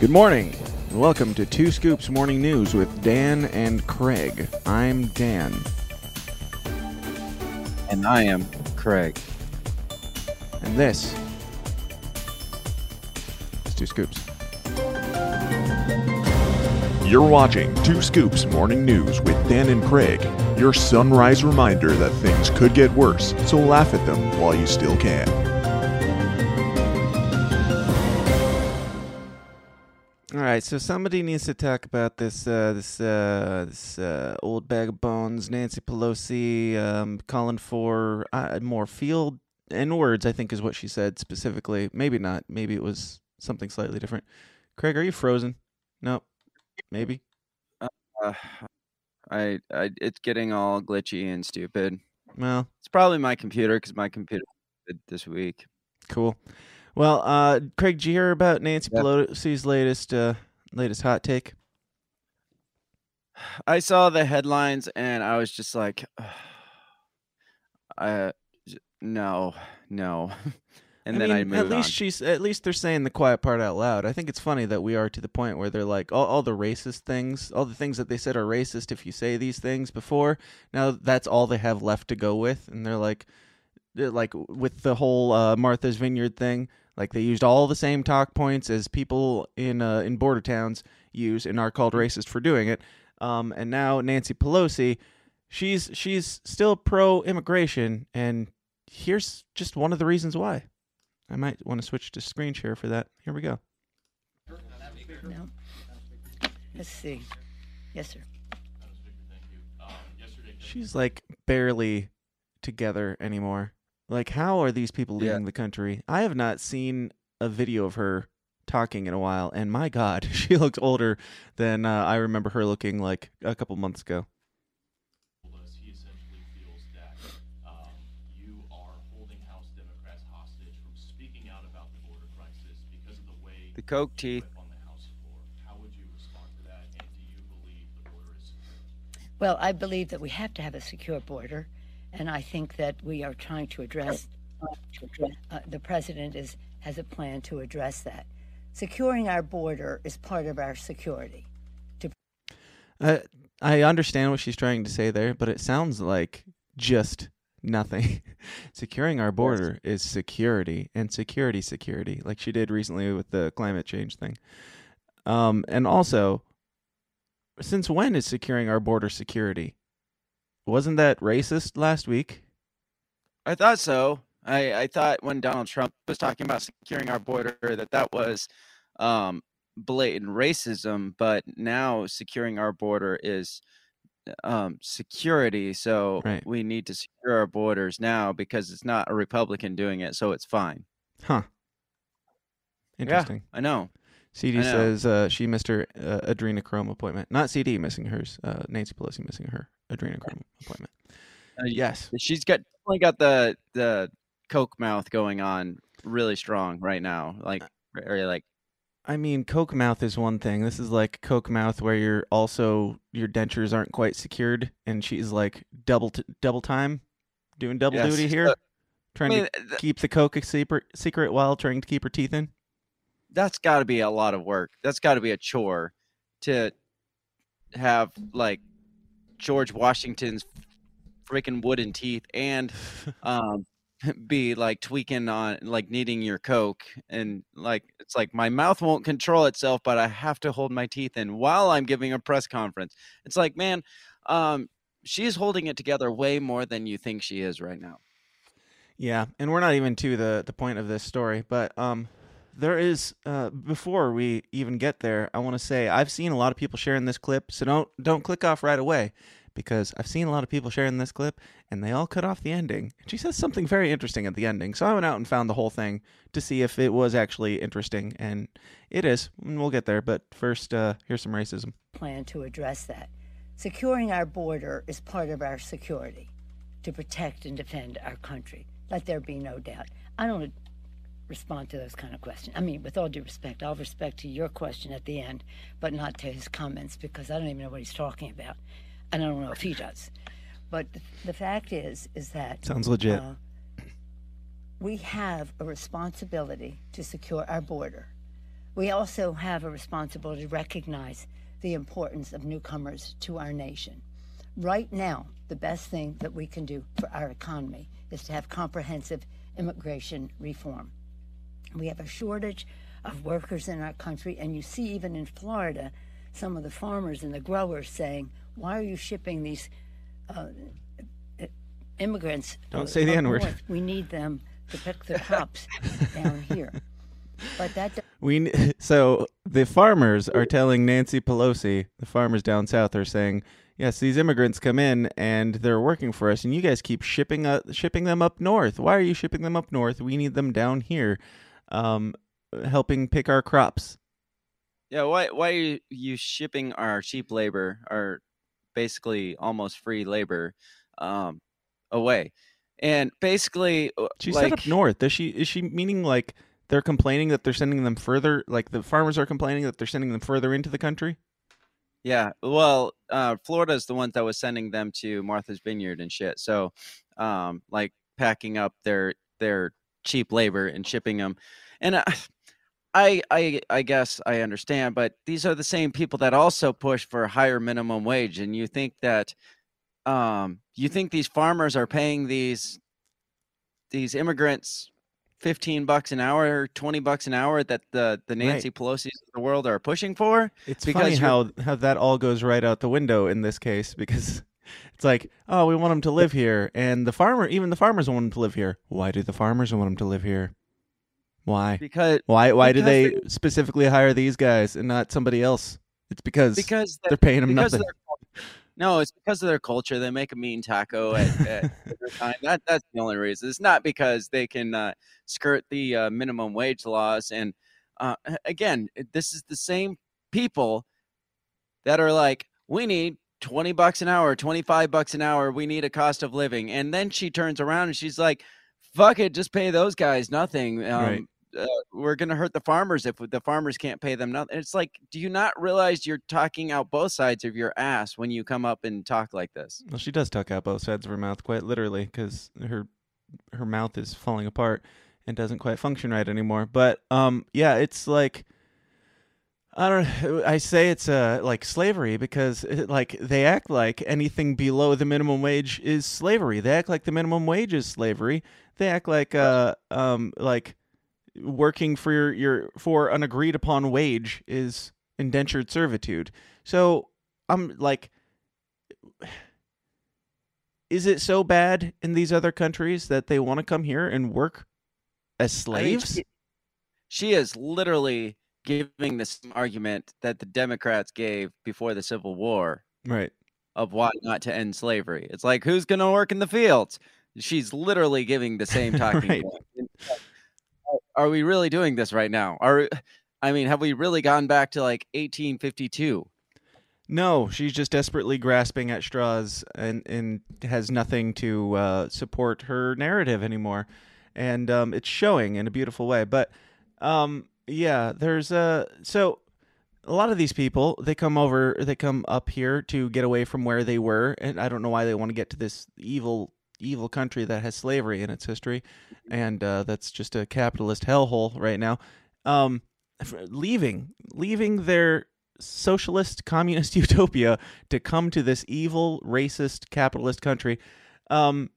Good morning, and welcome to Two Scoops Morning News with Dan and Craig. I'm Dan. And I am Craig. And this is Two Scoops. You're watching Two Scoops Morning News with Dan and Craig, your sunrise reminder that things could get worse, so laugh at them while you still can. Right, so somebody needs to talk about this uh, this uh, this uh, old bag of bones, Nancy Pelosi, um, calling for uh, more field and words. I think is what she said specifically. Maybe not. Maybe it was something slightly different. Craig, are you frozen? No. Maybe. Uh, I, I, it's getting all glitchy and stupid. Well, It's probably my computer because my computer this week. cool. Well, uh, Craig, did you hear about Nancy Yep. Pelosi's latest uh, latest hot take? I saw the headlines and I was just like, uh, no, no. and I then mean, I moved at least on. she's at least they're saying the quiet part out loud. I think it's funny that we are to the point where they're like all, all the racist things, all the things that they said are racist if you say these things before. Now that's all they have left to go with, and they're like, like with the whole uh, Martha's Vineyard thing. Like they used all the same talk points as people in uh, in border towns use and are called racist for doing it. Um, and now Nancy Pelosi, she's she's still pro immigration, and here's just one of the reasons why. I might want to switch to screen share for that. Here we go. No. Let's see. Yes, sir. She's like barely together anymore. Like, how are these people Yeah. leaving the country? I have not seen a video of her talking in a while, and my God, she looks older than uh, I remember her looking like a couple months ago. us, he essentially feels that um, you are holding House Democrats hostage from speaking out about the border crisis because of the way the Coke teeth. on the House floor. How would you respond to that? And do you believe the border is secure? Well, I believe that we have to have a secure border, and I think that we are trying to address. Uh, the president is has a plan to address that. Securing our border is part of our security. Uh, I understand what she's trying to say there, but it sounds like just nothing. Securing our border is security and security, security, like she did recently with the climate change thing. Um, and also, since when is securing our border security? Wasn't that racist last week? I thought so. I, I thought when Donald Trump was talking about securing our border that that was um, blatant racism, but now securing our border is um, security. So Right. we need to secure our borders now because it's not a Republican doing it, so it's fine. Huh. Interesting. I know. CD says uh, she missed her uh, adrenochrome appointment. Not CD missing hers. Uh, Nancy Pelosi missing her adrenochrome appointment. Uh, Yes. She's got definitely got the the coke mouth going on really strong right now. Like or like I mean, Coke mouth is one thing. This is like Coke mouth where you're also your dentures aren't quite secured, and she's like double t- double time, doing double Yes. duty here, Uh, trying I mean, to th- keep the Coke secret secret while trying to keep her teeth in. That's got to be a lot of work. That's got to be a chore to have like George Washington's freaking wooden teeth and um be like tweaking on like needing your coke and like it's like my mouth won't control itself but I have to hold my teeth in while I'm giving a press conference. It's like, man, um she is holding it together way more than you think she is right now. Yeah, and we're not even to the the point of this story, but um, there is uh before we even get there, I want to say I've seen a lot of people sharing this clip, so don't don't click off right away because I've seen a lot of people sharing this clip and they all cut off the ending. She says something very interesting at the ending, so I went out and found the whole thing to see if it was actually interesting, and it is. And we'll get there, but first, uh, here's some racism. Plan to address that. Securing our border is part of our security to protect and defend our country. Let there be no doubt. I don't respond to those kind of questions. I mean, with all due respect, I'll respect to your question at the end, but not to his comments because I don't even know what he's talking about, and I don't know if he does. But the, the fact is, is that Sounds legit. uh, we have a responsibility to secure our border. We also have a responsibility to recognize the importance of newcomers to our nation. Right now, the best thing that we can do for our economy is to have comprehensive immigration reform. We have a shortage of workers in our country, and you see even in Florida, some of the farmers and the growers saying, "Why are you shipping these uh, immigrants?" Don't say the N-word. We need them to pick their crops down here. But that We so the farmers are telling Nancy Pelosi, the farmers down south are saying, "Yes, these immigrants come in and they're working for us, and you guys keep shipping uh, shipping them up north. Why are you shipping them up north? We need them down here, um, helping pick our crops." Yeah, why why are you, shipping our cheap labor, our basically almost free labor, um, away? And basically, uh, She like, said up north. Does she is she meaning like they're complaining that they're sending them further? Like the farmers are complaining that they're sending them further into the country? Yeah, well, uh, is the one that was sending them to Martha's Vineyard and shit. So, um, like packing up their their cheap labor and shipping them, and uh, I I I guess I understand, but these are the same people that also push for a higher minimum wage, and you think that, um, you think these farmers are paying these these immigrants. 15 bucks an hour 20 bucks an hour that the the Nancy Pelosi's of the world are pushing for It's Because funny how how that all goes right out the window in this case because it's like, oh, we want them to live here, and the farmer, even the farmers want them to live here. Why do the farmers want them to live here? Why? because Why? Why do because they specifically hire these guys and not somebody else? It's because, because they're paying them nothing. of their culture. No, it's because of their culture. They make a mean taco at, at time. That that's the only reason. It's not because they can uh, skirt the uh, minimum wage laws. And uh, again, this is the same people that are like, we need twenty bucks an hour, twenty five bucks an hour. We need a cost of living. And then she turns around and she's like, "Fuck it, just pay those guys nothing." Um, Right. uh, we're going to hurt the farmers if the farmers can't pay them nothing. It's like, do you not realize you're talking out both sides of your ass when you come up and talk like this? Well, she does tuck out both sides of her mouth quite literally because her her mouth is falling apart and doesn't quite function right anymore. But um, yeah, it's like I don't. I say it's uh like slavery because it, like they act like anything below the minimum wage is slavery. They act like the minimum wage is slavery. They act like uh um like working for your, your for an agreed upon wage is indentured servitude. So I'm like is it so bad in these other countries that they want to come here and work as I mean, slaves? she, she is literally giving the same argument that the Democrats gave before the Civil War right. of why not to end slavery. It's like, who's going to work in the fields? She's literally giving the same talking Right. point. Uh, Are we really doing this right now? Are I mean, have we really gone back to like 1852? No, she's just desperately grasping at straws and, and has nothing to uh, support her narrative anymore. And um, it's showing in a beautiful way. But um, yeah, there's a. So a lot of these people, they come over, they come up here to get away from where they were. And I don't know why they want to get to this evil, evil country that has slavery in its history. And uh, that's just a capitalist hellhole right now. Um, leaving, leaving their socialist communist utopia to come to this evil racist capitalist country um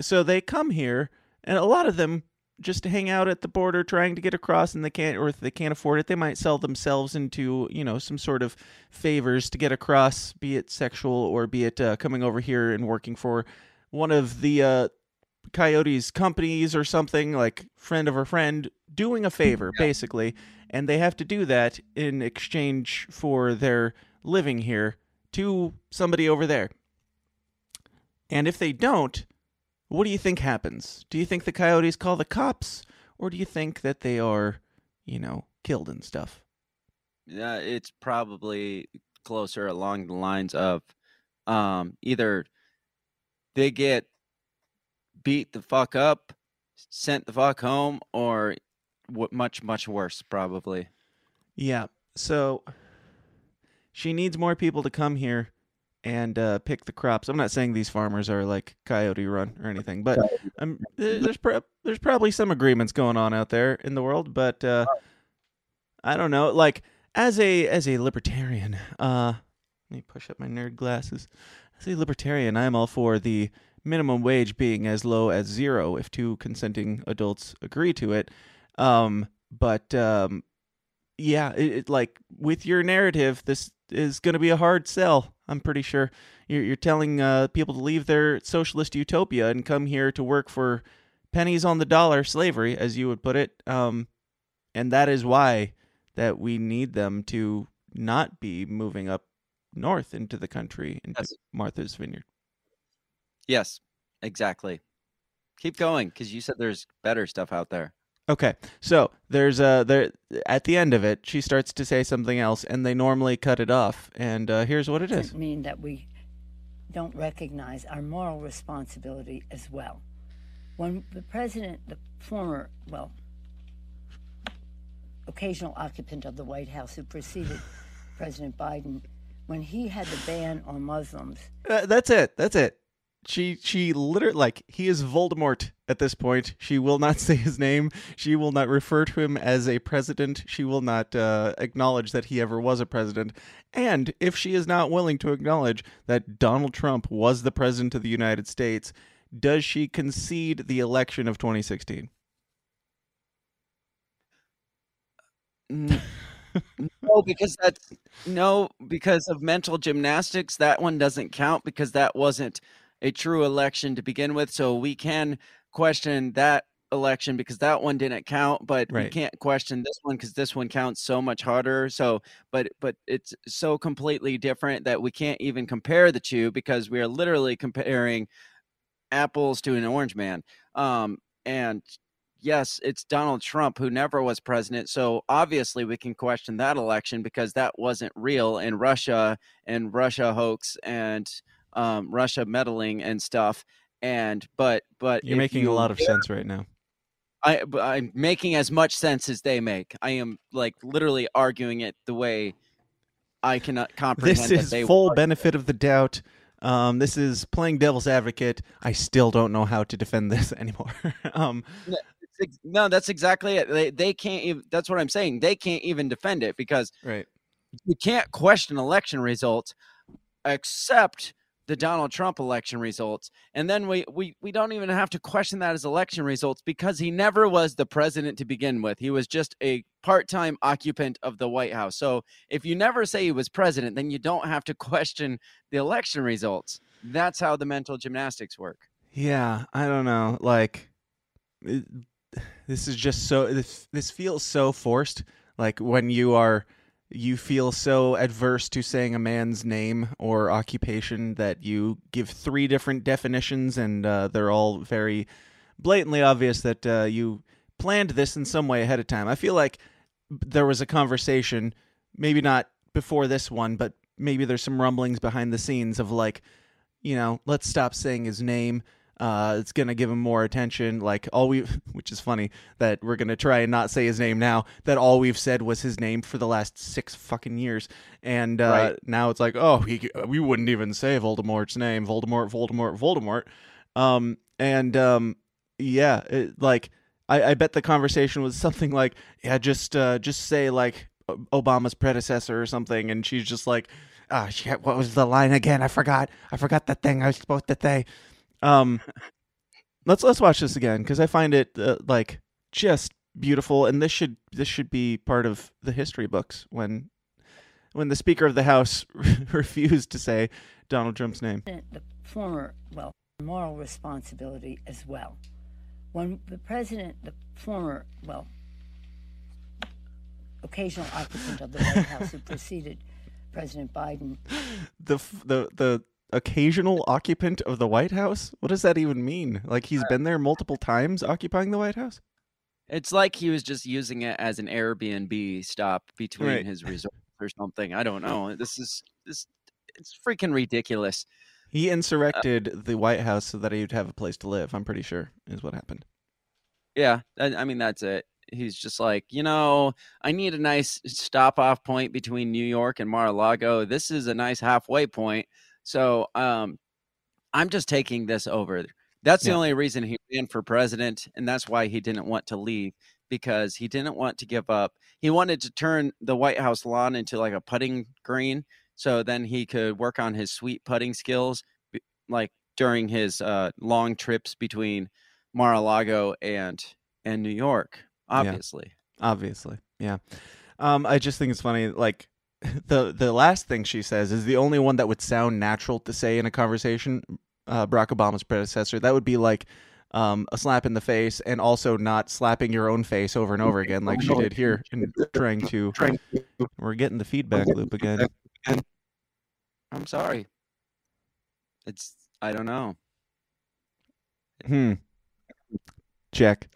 so they come here and a lot of them just to hang out at the border trying to get across and they can't or if they can't afford it they might sell themselves into you know some sort of favors to get across be it sexual or be it uh, coming over here and working for one of the uh coyotes companies or something like friend of a friend doing a favor basically. And they have to do that in exchange for their living here to somebody over there. And if they don't what do you think happens do you think the coyotes call the cops or do you think that they are you know killed and stuff Yeah, it's probably closer along the lines of um, either they get beat the fuck up, sent the fuck home, or what much much worse probably. Yeah. So she needs more people to come here and uh, pick the crops. I'm not saying these farmers are like coyote run or anything, but um, there- there's pro- there's probably some agreements going on out there in the world. But uh, I don't know. Like as a as a libertarian, uh, let me push up my nerd glasses. As a libertarian, I'm all for the minimum wage being as low as zero if two consenting adults agree to it. Um, but um, yeah, it, it, like with your narrative, this is going to be a hard sell. I'm pretty sure you're, you're telling uh, people to leave their socialist utopia and come here to work for pennies on the dollar slavery, as you would put it. Um, and that is why that we need them to not be moving up north into the country into Yes. Martha's Vineyard. Yes, exactly. Keep going because you said there's better stuff out there. Okay, so there's a there at the end of it, she starts to say something else, and they normally cut it off. And uh, here's what it is. doesn't mean that we don't recognize our moral responsibility as well. When the president, the former, well, occasional occupant of the White House who preceded President Biden, when he had the ban on Muslims, Uh, that's it. That's it. She she literally like he is Voldemort at this point. She will not say his name. She will not refer to him as a president. She will not uh, acknowledge that he ever was a president. And if she is not willing to acknowledge that Donald Trump was the president of the United States, does she concede the election of 2016? No, because that's no, because of mental gymnastics. That one doesn't count because that wasn't a true election to begin with. So we can question that election because that one didn't count, but we can't question this one because this one counts so much harder. So, but but it's so completely different that we can't even compare the two because we are literally comparing apples to an orange man. Um, and yes, it's Donald Trump who never was president. So obviously we can question that election because that wasn't real in Russia and Russia hoax and um, Russia meddling and stuff. And but but You're making a lot of sense right now. I I'm making as much sense as they make. I am like literally arguing it the way I cannot comprehend. This is they full benefit of the doubt. Um, this is playing devil's advocate. I still don't know how to defend this anymore. um, No, that's exactly it. They they can't even. That's what I'm saying. They can't even defend it because right. you can't question election results except the Donald Trump election results. And then we, we we don't even have to question that as election results because he never was the president to begin with. He was just a part-time occupant of the White House. So if you never say he was president, then you don't have to question the election results. That's how the mental gymnastics work. Yeah, I don't know. Like, this is just so. This this feels so forced. Like when you are, you feel so adverse to saying a man's name or occupation that you give three different definitions, and uh, they're all very blatantly obvious that uh, you planned this in some way ahead of time. I feel like there was a conversation, maybe not before this one, but maybe there's some rumblings behind the scenes of like, you know, let's stop saying his name. Uh, it's gonna give him more attention. Like all we, which is funny that we're gonna try and not say his name now. That all we've said was his name for the last six fucking years, and uh, Right. now it's like, oh, he, we wouldn't even say Voldemort's name. Voldemort, Voldemort, Voldemort. Um, and um, yeah, it, like I, I bet the conversation was something like, yeah, just uh, just say like Obama's predecessor or something, and she's just like, ah, shit, what was the line again? I forgot. I forgot the thing I was supposed to say. Um, let's let's watch this again because I find it uh, like just beautiful, and this should this should be part of the history books when when the Speaker of the House refused to say Donald Trump's name. the former, well, moral responsibility as well. When the president, the former, well, occasional occupant of the White House who preceded President Biden, the the the occasional occupant of the White House. What does that even mean? Like he's been there multiple times occupying the White House. It's like he was just using it as an Airbnb stop between Right. his resorts or something. I don't know. This is this it's freaking ridiculous. He uh, insurrected the White House so that he'd have a place to live. I'm pretty sure is what happened. Yeah, I, I mean that's it. He's just like, you know, I need a nice stop off point between New York and Mar-a-Lago. This is a nice halfway point. So, um I'm just taking this over. That's the Yeah. only reason he ran for president and that's why he didn't want to leave because he didn't want to give up. He wanted to turn the White House lawn into like a putting green, so then he could work on his sweet putting skills, like during his uh, long trips between Mar-a-Lago and and New York. Obviously, obviously yeah um i just think it's funny like the the last thing she says is the only one that would sound natural to say in a conversation uh barack obama's predecessor that would be like um a slap in the face and also not slapping your own face over and over again like she did here and trying to we're getting the feedback loop again I'm sorry. It's I don't know. hmm check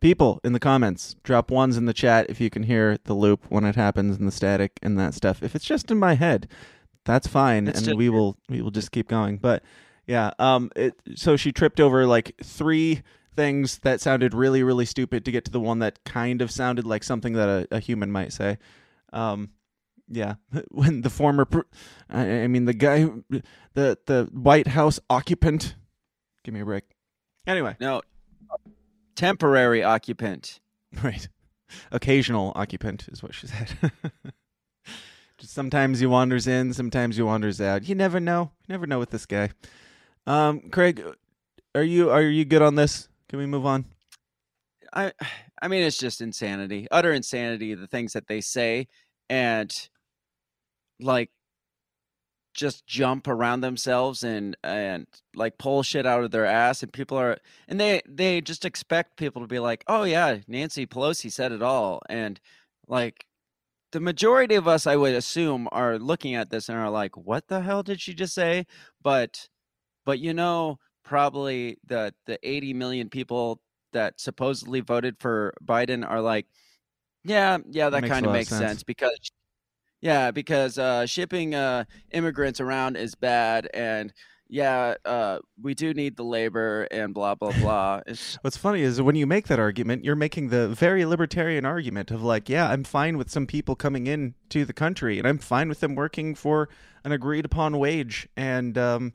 people in the comments drop ones in the chat if you can hear the loop when it happens and the static and that stuff. If it's just in my head that's fine It's and just- we will we will just keep going. But yeah um it so she tripped over like three things that sounded really really stupid to get to the one that kind of sounded like something that a, a human might say. Um yeah when the former pr- I, I mean the guy who- the the white house occupant give me a break. Anyway. No. Temporary occupant. Right. Occasional occupant is what she said. Just sometimes he wanders in, sometimes he wanders out. You never know. You never know with this guy. Um, Craig, are you are you good on this? Can we move on? I I mean it's just insanity. Utter insanity the things that they say and like just jump around themselves and and like pull shit out of their ass and people are and they they just expect people to be like, "Oh yeah, Nancy Pelosi said it all." And like the majority of us I would assume are looking at this and are like, "What the hell did she just say?" But but you know, probably the the 80 million people that supposedly voted for Biden are like, yeah, yeah, that Makes kind of of makes sense. sense because yeah, because uh, shipping uh, immigrants around is bad, and yeah, uh, we do need the labor and blah blah blah. It's, What's funny is when you make that argument, you're making the very libertarian argument of like, yeah, I'm fine with some people coming in to the country, and I'm fine with them working for an agreed upon wage, and um,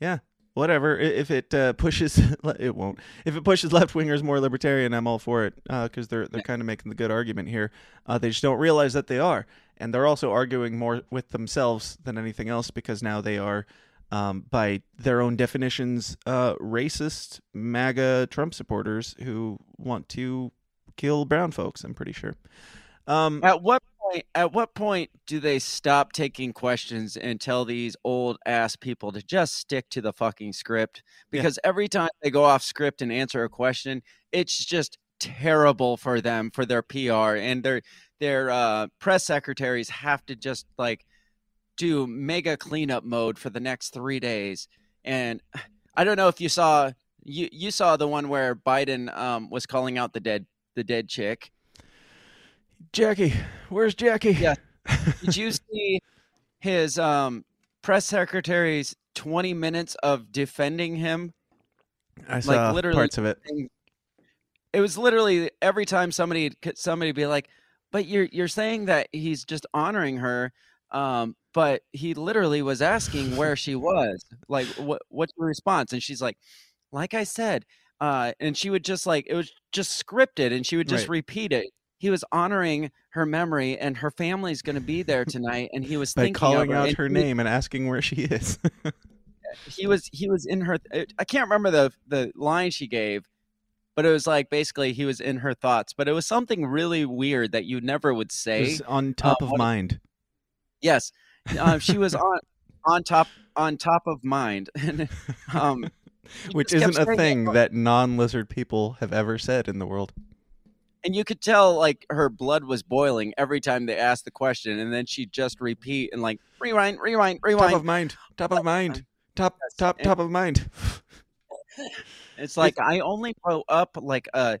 yeah, whatever. If it uh, pushes, it won't. If it pushes left wingers more libertarian, I'm all for it because they're they're kind of making the good argument here. Uh, they just don't realize that they are, and they're also arguing more with themselves than anything else because now they are um, by their own definitions, uh, racist MAGA Trump supporters who want to kill brown folks. I'm pretty sure. Um, at what point? At what point do they stop taking questions and tell these old ass people to just stick to the fucking script? Yeah. Because every time they go off script and answer a question, it's just terrible for them for their PR and their their uh, press secretaries have to just like do mega cleanup mode for the next three days. And I don't know if you saw you you saw the one where Biden um, was calling out the dead the dead chick. Jackie, where's Jackie? Yeah. Did you see his um, press secretary's 20 minutes of defending him? I saw literally- parts of it. It was literally every time somebody somebody be like, "But you're you're saying that he's just honoring her." Um, but he literally was asking where she was. Like, what what's your response? And she's like, "Like I said." Uh, and she would just like it was just scripted, and she would just Right. repeat it. He was honoring her memory, and her family's going to be there tonight, and he was By thinking calling out her he name and asking where she is. he was he was in her i can't remember the the line she gave but it was like basically he was in her thoughts but it was something really weird that you never would say was on top of what- mind. yes uh, she was on on top on top of mind and um Which isn't a saying it. thing that non-lizard people have ever said in the world. And you could tell like her blood was boiling every time they asked the question and then she'd just repeat and like rewind rewind rewind Top of mind. Top of mind. Top Yes, top top of mind. It's like I only wrote up like a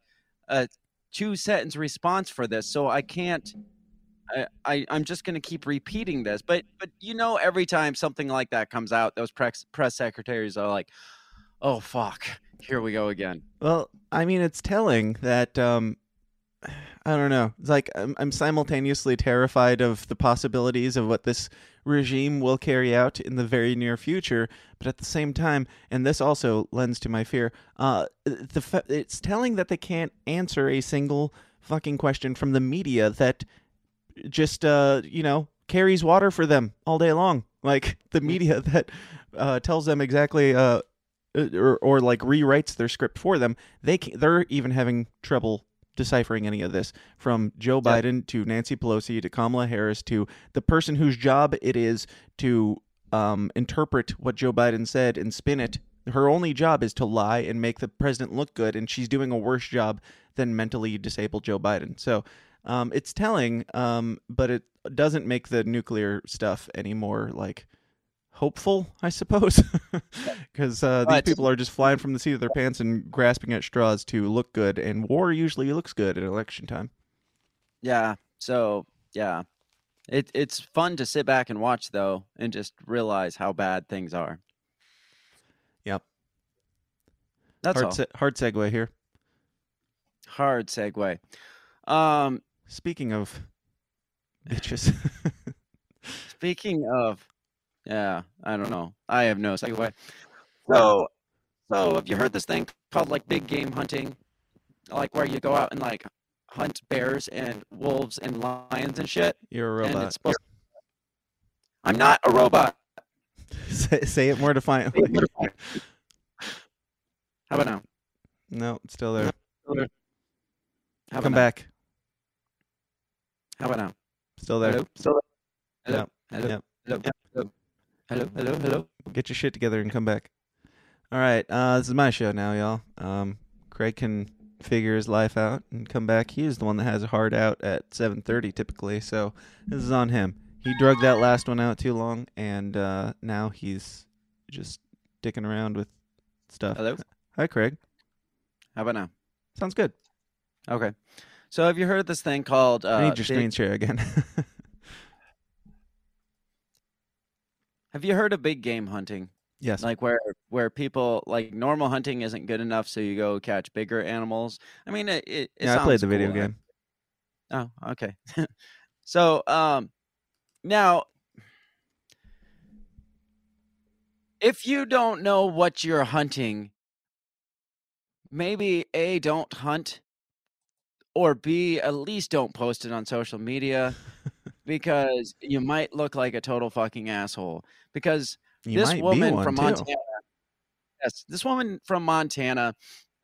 a two sentence response for this, so I can't. I, I I'm just gonna keep repeating this, but but you know, every time something like that comes out, those press press secretaries are like, "Oh fuck, here we go again." Well, I mean, it's telling that um, I don't know. It's like I'm, I'm simultaneously terrified of the possibilities of what this regime will carry out in the very near future, but at the same time, and this also lends to my fear. Uh, the fa- it's telling that they can't answer a single fucking question from the media that just uh you know carries water for them all day long, like the media that uh, tells them exactly uh or, or like rewrites their script for them. They they're even having trouble deciphering any of this from Joe Yeah. Biden to Nancy Pelosi to Kamala Harris to the person whose job it is to um, interpret what Joe Biden said and spin it. Her only job is to lie and make the president look good, and she's doing a worse job than mentally disabled Joe Biden. So um, it's telling, um, but it doesn't make the nuclear stuff any more like hopeful, I suppose, because uh, these people are just flying from the seat of their pants and grasping at straws to look good, and war usually looks good at election time. Yeah. So yeah, it it's fun to sit back and watch though, and just realize how bad things are. Yep. That's hard, all. se- hard segue here. Hard segue. Um, Speaking of bitches, speaking of, yeah, I don't know. I have no segue. So, so have you heard this thing called like big game hunting? Like where you go out and like hunt bears and wolves and lions and shit. you're a And robot. it's supposed. I'm not a robot. say, say it more defiantly. How about now? no, it's still there. How about Come now? back. How about now? Still there. Hello. Hello. Yep. Hello. Yep. Hello. Hello. Hello. Hello. Hello. Get your shit together and come back. All right, uh, this is my show now, y'all. Um, Craig can figure his life out and come back. He is the one that has a hard out at 7:30 typically, so this is on him. He drugged that last one out too long, and uh, now he's just dicking around with stuff. Hello. Hi, Craig. How about now? Sounds good. Okay. So have you heard this thing called? Uh, I need your big- screen share again. Have you heard of big game hunting? yes. Like where where people like normal hunting isn't good enough, so you go catch bigger animals. I mean, it. it, it yeah, I played the video cool. game. Oh, okay. so, um, now, if you don't know what you're hunting, maybe A, don't hunt, or B, at least don't post it on social media because you might look like a total fucking asshole. Because You this woman from too. Montana, yes, this woman from Montana,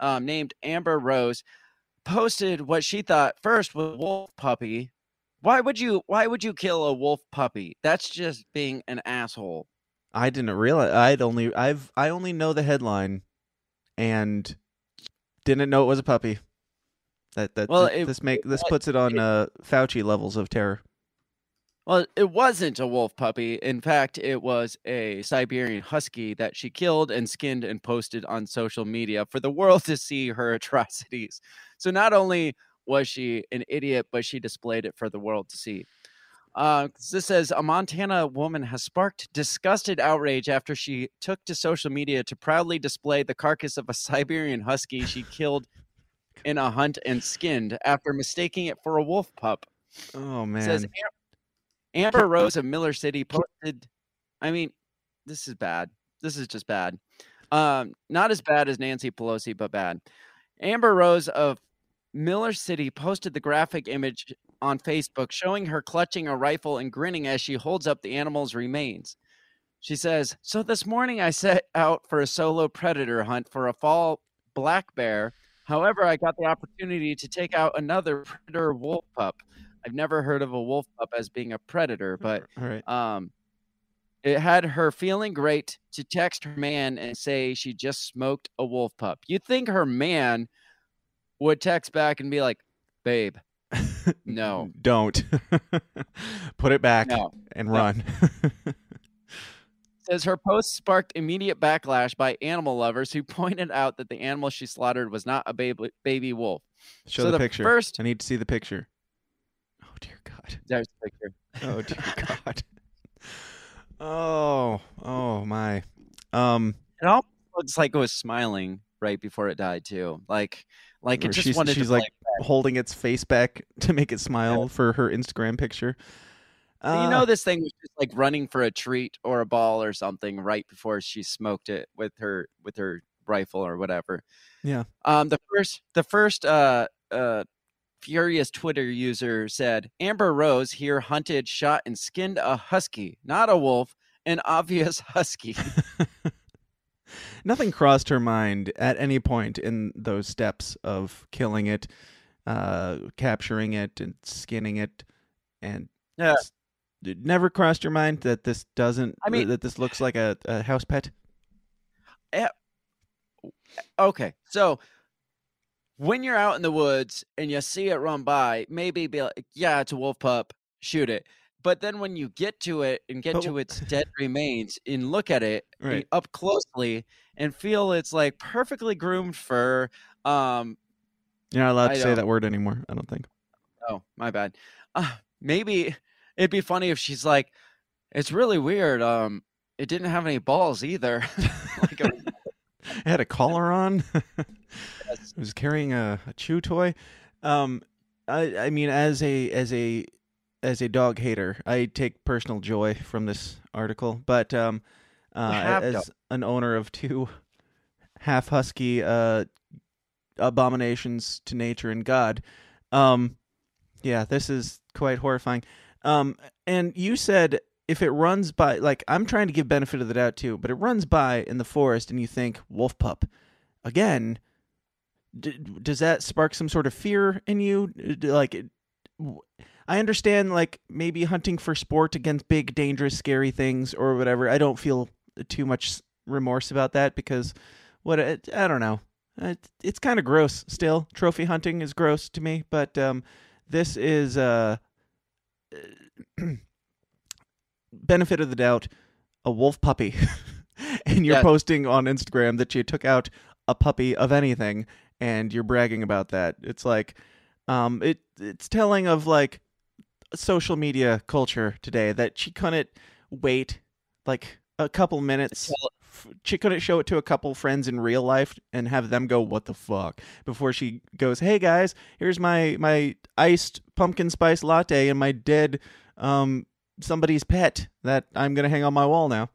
um, named Amber Rose, posted what she thought first was a wolf puppy. Why would you? Why would you kill a wolf puppy? That's just being an asshole. I didn't realize. I'd only I've I only know the headline, and didn't know it was a puppy. That that Well, th- it- this make this puts it on uh, Fauci levels of terror. Well, it wasn't a wolf puppy. In fact, it was a Siberian husky that she killed and skinned and posted on social media for the world to see her atrocities. So not only was she an idiot, but she displayed it for the world to see. Uh, this says a Montana woman has sparked disgusted outrage after she took to social media to proudly display the carcass of a Siberian husky she killed in a hunt and skinned after mistaking it for a wolf pup Oh man, says Am- Amber Rose of Miller City posted. I mean, this is bad. This is just bad. Um, not as bad as Nancy Pelosi, but bad. Amber Rose of Miller City posted the graphic image on Facebook showing her clutching a rifle and grinning as she holds up the animal's remains. She says, So this morning I set out for a solo predator hunt for a fall black bear. However, I got the opportunity to take out another predator wolf pup. I've never heard of a wolf pup as being a predator, but right. um, it had her feeling great to text her man and say she just smoked a wolf pup. You'd think her man would text back and be like, "Babe, no, don't put it back no." and no. run. Says her post sparked immediate backlash by animal lovers who pointed out that the animal she slaughtered was not a baby baby wolf. Show So the, the picture. first- I need to see the picture. Oh God. There's the picture. Oh dear God. Oh, oh my. Um, It almost looks like it was smiling right before it died too. Like, like it just she's- wanted she's to like- like holding its face back to make it smile for her Instagram picture. you know Uh, this thing was just like running for a treat or a ball or something right before she smoked it with her with her rifle or whatever. Yeah. Um the first the first uh uh furious Twitter user said Amber Rose here hunted, shot and skinned a husky, not a wolf, an obvious husky. nothing crossed her mind at any point in those steps of killing it, uh, capturing it, and skinning it, and Yeah. it never crossed your mind that this doesn't. I mean- that this looks like a, a house pet. Yeah. okay. So when you're out in the woods and you see it run by, maybe be like, yeah, it's a wolf pup, shoot it. But then when you get to it and get But to its dead remains and look at it Right. up closely and feel it's like perfectly groomed fur, um, You're not allowed I to say that word anymore. I don't think. oh, my bad. Uh, maybe it'd be funny if she's like, it's really weird. Um, it didn't have any balls either. It had a collar on. It was carrying a, a chew toy. Um, I I mean, as a as a as a dog hater, I take personal joy from this article. But um, uh, as an owner of two half husky uh abominations to nature and God, um, yeah, this is quite horrifying. Um, and you said if it runs by, like, I'm trying to give benefit of the doubt too, but it runs by in the forest, and you think wolf pup again. D- does that spark some sort of fear in you? D- Like, it- I understand, like maybe hunting for sport against big, dangerous, scary things or whatever. I don't feel too much remorse about that because what I, I don't know. It, it's kind of gross still. Trophy hunting is gross to me, but um, this is uh, benefit of the doubt, a wolf puppy, and you're Yeah. posting on Instagram that you took out a puppy of anything, and you're bragging about that. It's like, um, it it's telling of like social media culture today that she couldn't wait like a couple minutes. She couldn't show it to a couple friends in real life and have them go, "What the fuck?" before she goes, "Hey guys, here's my my iced pumpkin spice latte and my dead um somebody's pet that I'm gonna hang on my wall now."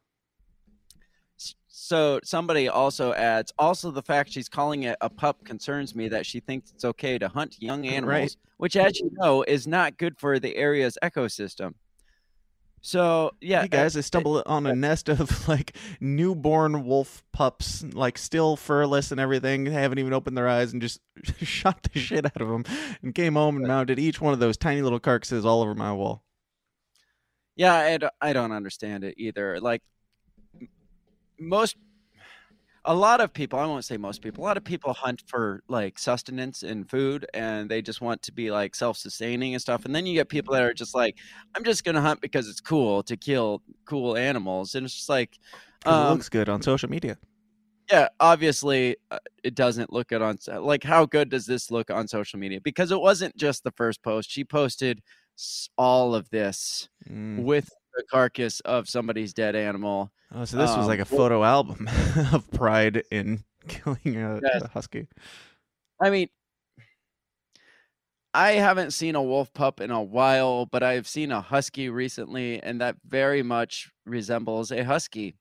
So somebody also adds, also the fact she's calling it a pup concerns me that she thinks it's okay to hunt young animals, Right. which, as you know, is not good for the area's ecosystem. So yeah, hey guys, I stumbled on a nest of like newborn wolf pups, like still furless and everything. They haven't even opened their eyes and just shot the shit out of them and came home and mounted each one of those tiny little carcasses all over my wall. Yeah, I don't, I don't understand it either. Like most, a lot of people, I won't say most people, a lot of people hunt for like sustenance and food and they just want to be like self sustaining and stuff. And then you get people that are just like, I'm just going to hunt because it's cool to kill cool animals. And it's just like, 'Cause it um, looks good on social media. yeah, obviously uh, it doesn't look good on like how good does this look on social media? Because it wasn't just the first post. She posted all of this Mm. with the carcass of somebody's dead animal. Oh, so this was um, like a well- photo album of pride in killing a, Yes. a husky. I mean, I haven't seen a wolf pup in a while, but I've seen a husky recently, and that very much resembles a husky,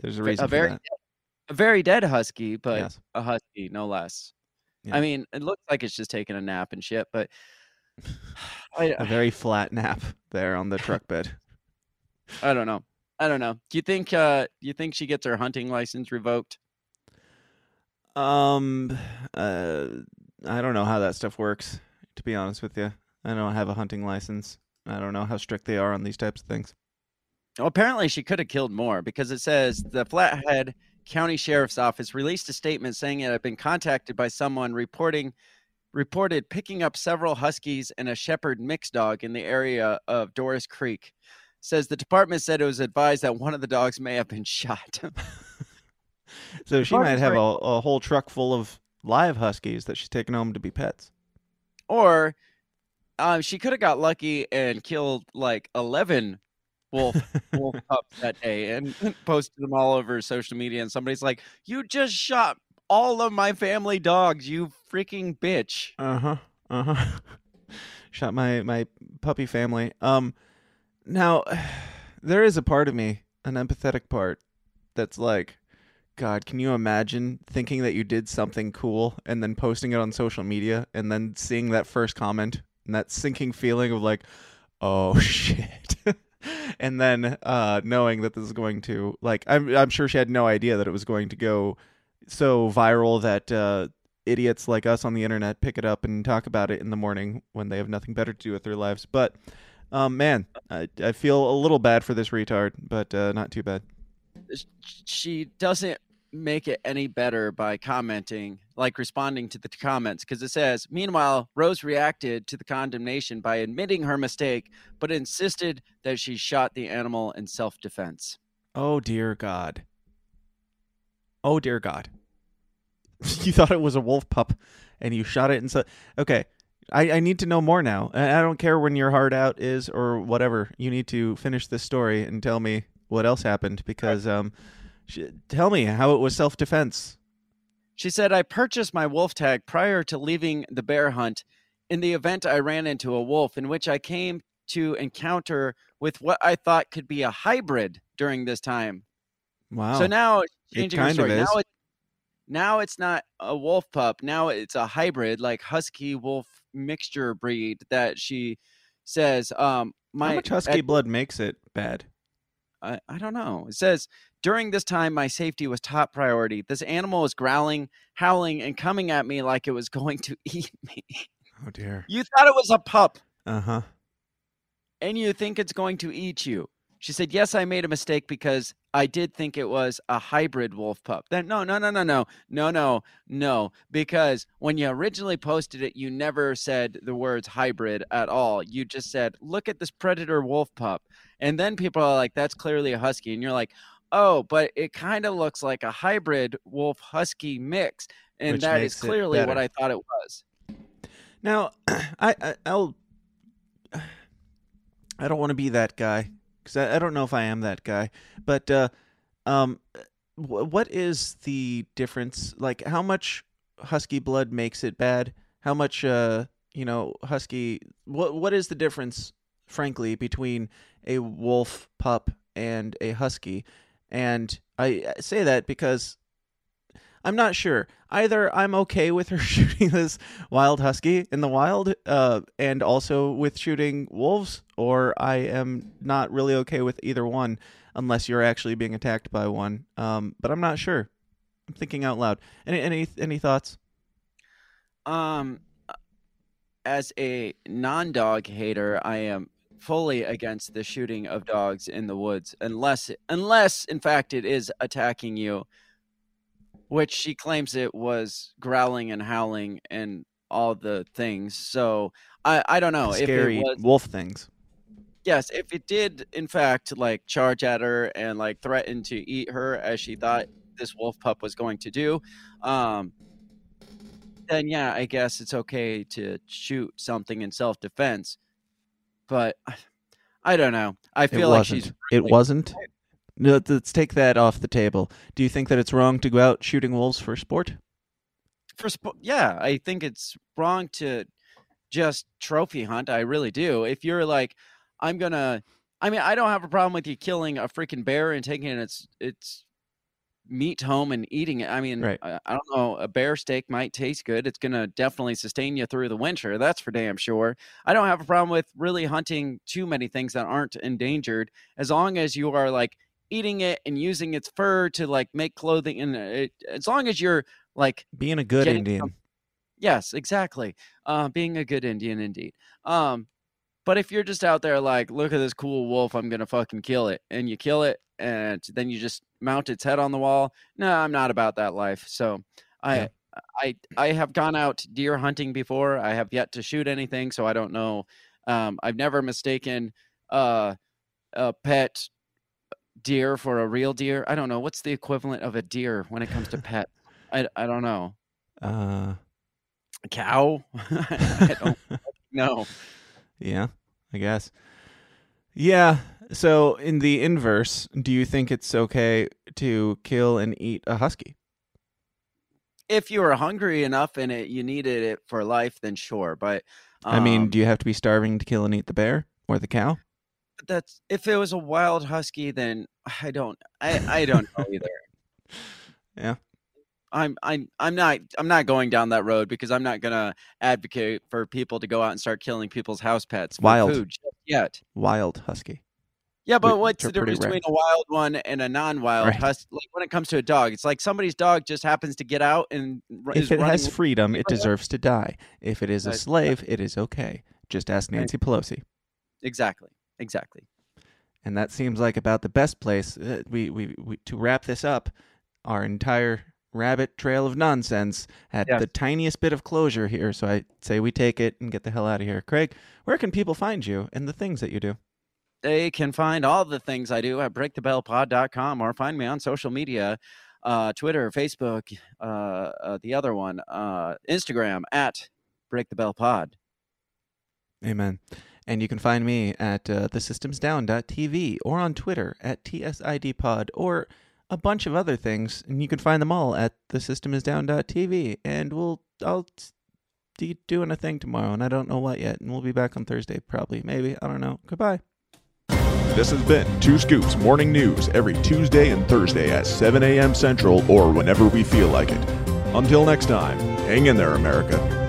There's a reason a for very that. a very dead husky, but Yes. a husky no less. Yeah. I mean, it looks like it's just taking a nap and shit, but I, A very flat nap there on the truck bed. I don't know. I don't know. Do you think uh do you think she gets her hunting license revoked? Um, uh, I don't know how that stuff works. To be honest with you, I don't have a hunting license. I don't know how strict they are on these types of things. Well, apparently she could have killed more because it says the Flathead County Sheriff's Office released a statement saying it had been contacted by someone reporting reported picking up several huskies and a shepherd mixed dog in the area of Doris Creek. Says the department said it was advised that one of the dogs may have been shot. So she might have a, a whole truck full of live huskies that she's taking home to be pets. or um, she could have got lucky and killed like 11 wolf wolf pups that day and posted them all over social media and somebody's like you just shot all of my family dogs you freaking bitch Uh huh. Uh huh. Shot my my puppy family. Um, now there is a part of me, an empathetic part, that's like, God, can you imagine thinking that you did something cool and then posting it on social media and then seeing that first comment and that sinking feeling of like, oh shit. and then uh, knowing that this is going to like I'm I'm sure she had no idea that it was going to go so viral that uh, idiots like us on the internet pick it up and talk about it in the morning when they have nothing better to do with their lives. But um, man, I, I feel a little bad for this retard, but uh, not too bad. She doesn't make it any better by commenting, like responding to the comments, because it says, Meanwhile, Rose reacted to the condemnation by admitting her mistake, but insisted that she shot the animal in self defense. Oh dear God. Oh dear God. you thought it was a wolf pup and you shot it and so okay. I, I need to know more now. I I don't care when your heart out is or whatever. You need to finish this story and tell me what else happened because um sh- tell me how it was self defense. She said, I purchased my wolf tag prior to leaving the bear hunt. In the event, I ran into a wolf in which I came to encounter with what I thought could be a hybrid during this time. Wow. So now it's changing her story. Now, it, now it's not a wolf pup. Now it's a hybrid, like husky wolf mixture breed that she says. Um, my how much husky blood makes it bad? I, I don't know. It says during this time, my safety was top priority. This animal was growling, howling, and coming at me like it was going to eat me. Oh dear. You thought it was a pup, Uh huh. and you think it's going to eat you. She said, "Yes, I made a mistake because I did think it was a hybrid wolf pup." Then no, no, no, no, no, no, no, no. Because when you originally posted it, you never said the words hybrid at all. You just said, "Look at this predator wolf pup," and then people are like, "That's clearly a husky," and you're like, "Oh, but it kind of looks like a hybrid wolf husky mix," and Which that is clearly what. I thought it was. Now, I, I I'll I don't want to be that guy because I, I don't know if I am that guy. But uh, um, wh- what is the difference? Like, how much husky blood makes it bad? How much uh, you know, husky? What what is the difference, frankly, between a wolf pup and a husky? And I say that because I'm not sure. Either I'm okay with her shooting this wild husky in the wild, uh, and also with shooting wolves, or I am not really okay with either one, unless you're actually being attacked by one. Um, but I'm not sure. I'm thinking out loud. Any any any thoughts? Um, as a non-dog hater, I am fully against the shooting of dogs in the woods, unless unless in fact it is attacking you, which she claims it was growling and howling and all the things. So I I don't know Scary if it was wolf things. yes, if it did in fact like charge at her and like threaten to eat her as she thought this wolf pup was going to do, um, then yeah, I guess it's okay to shoot something in self defense. But I don't know. I feel like she's It wasn't. No, let's take that off the table. Do you think that it's wrong to go out shooting wolves for sport? for spo- yeah, I think it's wrong to just trophy hunt. I really do. If you're like, I'm gonna, I mean, I don't have a problem with you killing a freaking bear and taking its its meat home and eating it. I mean, Right. I, I don't know. A bear steak might taste good. It's gonna definitely sustain you through the winter. That's for damn sure. I don't have a problem with really hunting too many things that aren't endangered, as long as you are like eating it and using its fur to like make clothing and it, as long as you're like Being a good Indian. some- Yes, exactly. Uh, being a good Indian, indeed. Um, but if you're just out there like, look at this cool wolf, I'm gonna fucking kill it, and you kill it, and then you just mount its head on the wall. No, I'm not about that life. So, I, Yeah. I, I have gone out deer hunting before. I have yet to shoot anything, so I don't know. Um, I've never mistaken uh, a pet deer for a real deer. I don't know what's the equivalent of a deer when it comes to pet. I, I don't know. Uh, A cow? I don't know. yeah, I guess. Yeah. So, in the inverse, do you think it's okay to kill and eat a husky? if you were hungry enough and it you needed it for life, then sure. But I mean, um, do you have to be starving to kill and eat the bear or the cow? That's if it was a wild husky, then I don't I I don't know either. Yeah. I'm I'm I'm not I'm not going down that road because I'm not gonna advocate for people to go out and start killing people's house pets Wild. food yet. Wild husky. Yeah, but Which what's the difference between a wild one and a non-wild Right. husky? Like when it comes to a dog, it's like somebody's dog just happens to get out and If it has freedom, it deserves to die. If it is a slave, it is okay. Just ask. Nancy Pelosi. exactly, exactly. And that seems like about the best place uh, we, we, we to wrap this up. Our entire rabbit trail of nonsense had Yes. the tiniest bit of closure here, so I say we take it and get the hell out of here. Craig, where can people find you and the things that you do? They can find all the things I do at breakthebellpod.com or find me on social media, uh, Twitter, Facebook, uh, uh, the other one, uh, Instagram at breakthebellpod. Amen. And you can find me at uh, thesystemsdown.tv or on Twitter at TSIDpod or a bunch of other things. And you can find them all at thesystemisdown.tv. And we'll, I'll be doing a thing tomorrow, and I don't know what yet. And we'll be back on Thursday, probably. Maybe. I don't know. Goodbye. This has been Two Scoops Morning News every Tuesday and Thursday at 7 a.m. Central or whenever we feel like it. Until next time, hang in there, America.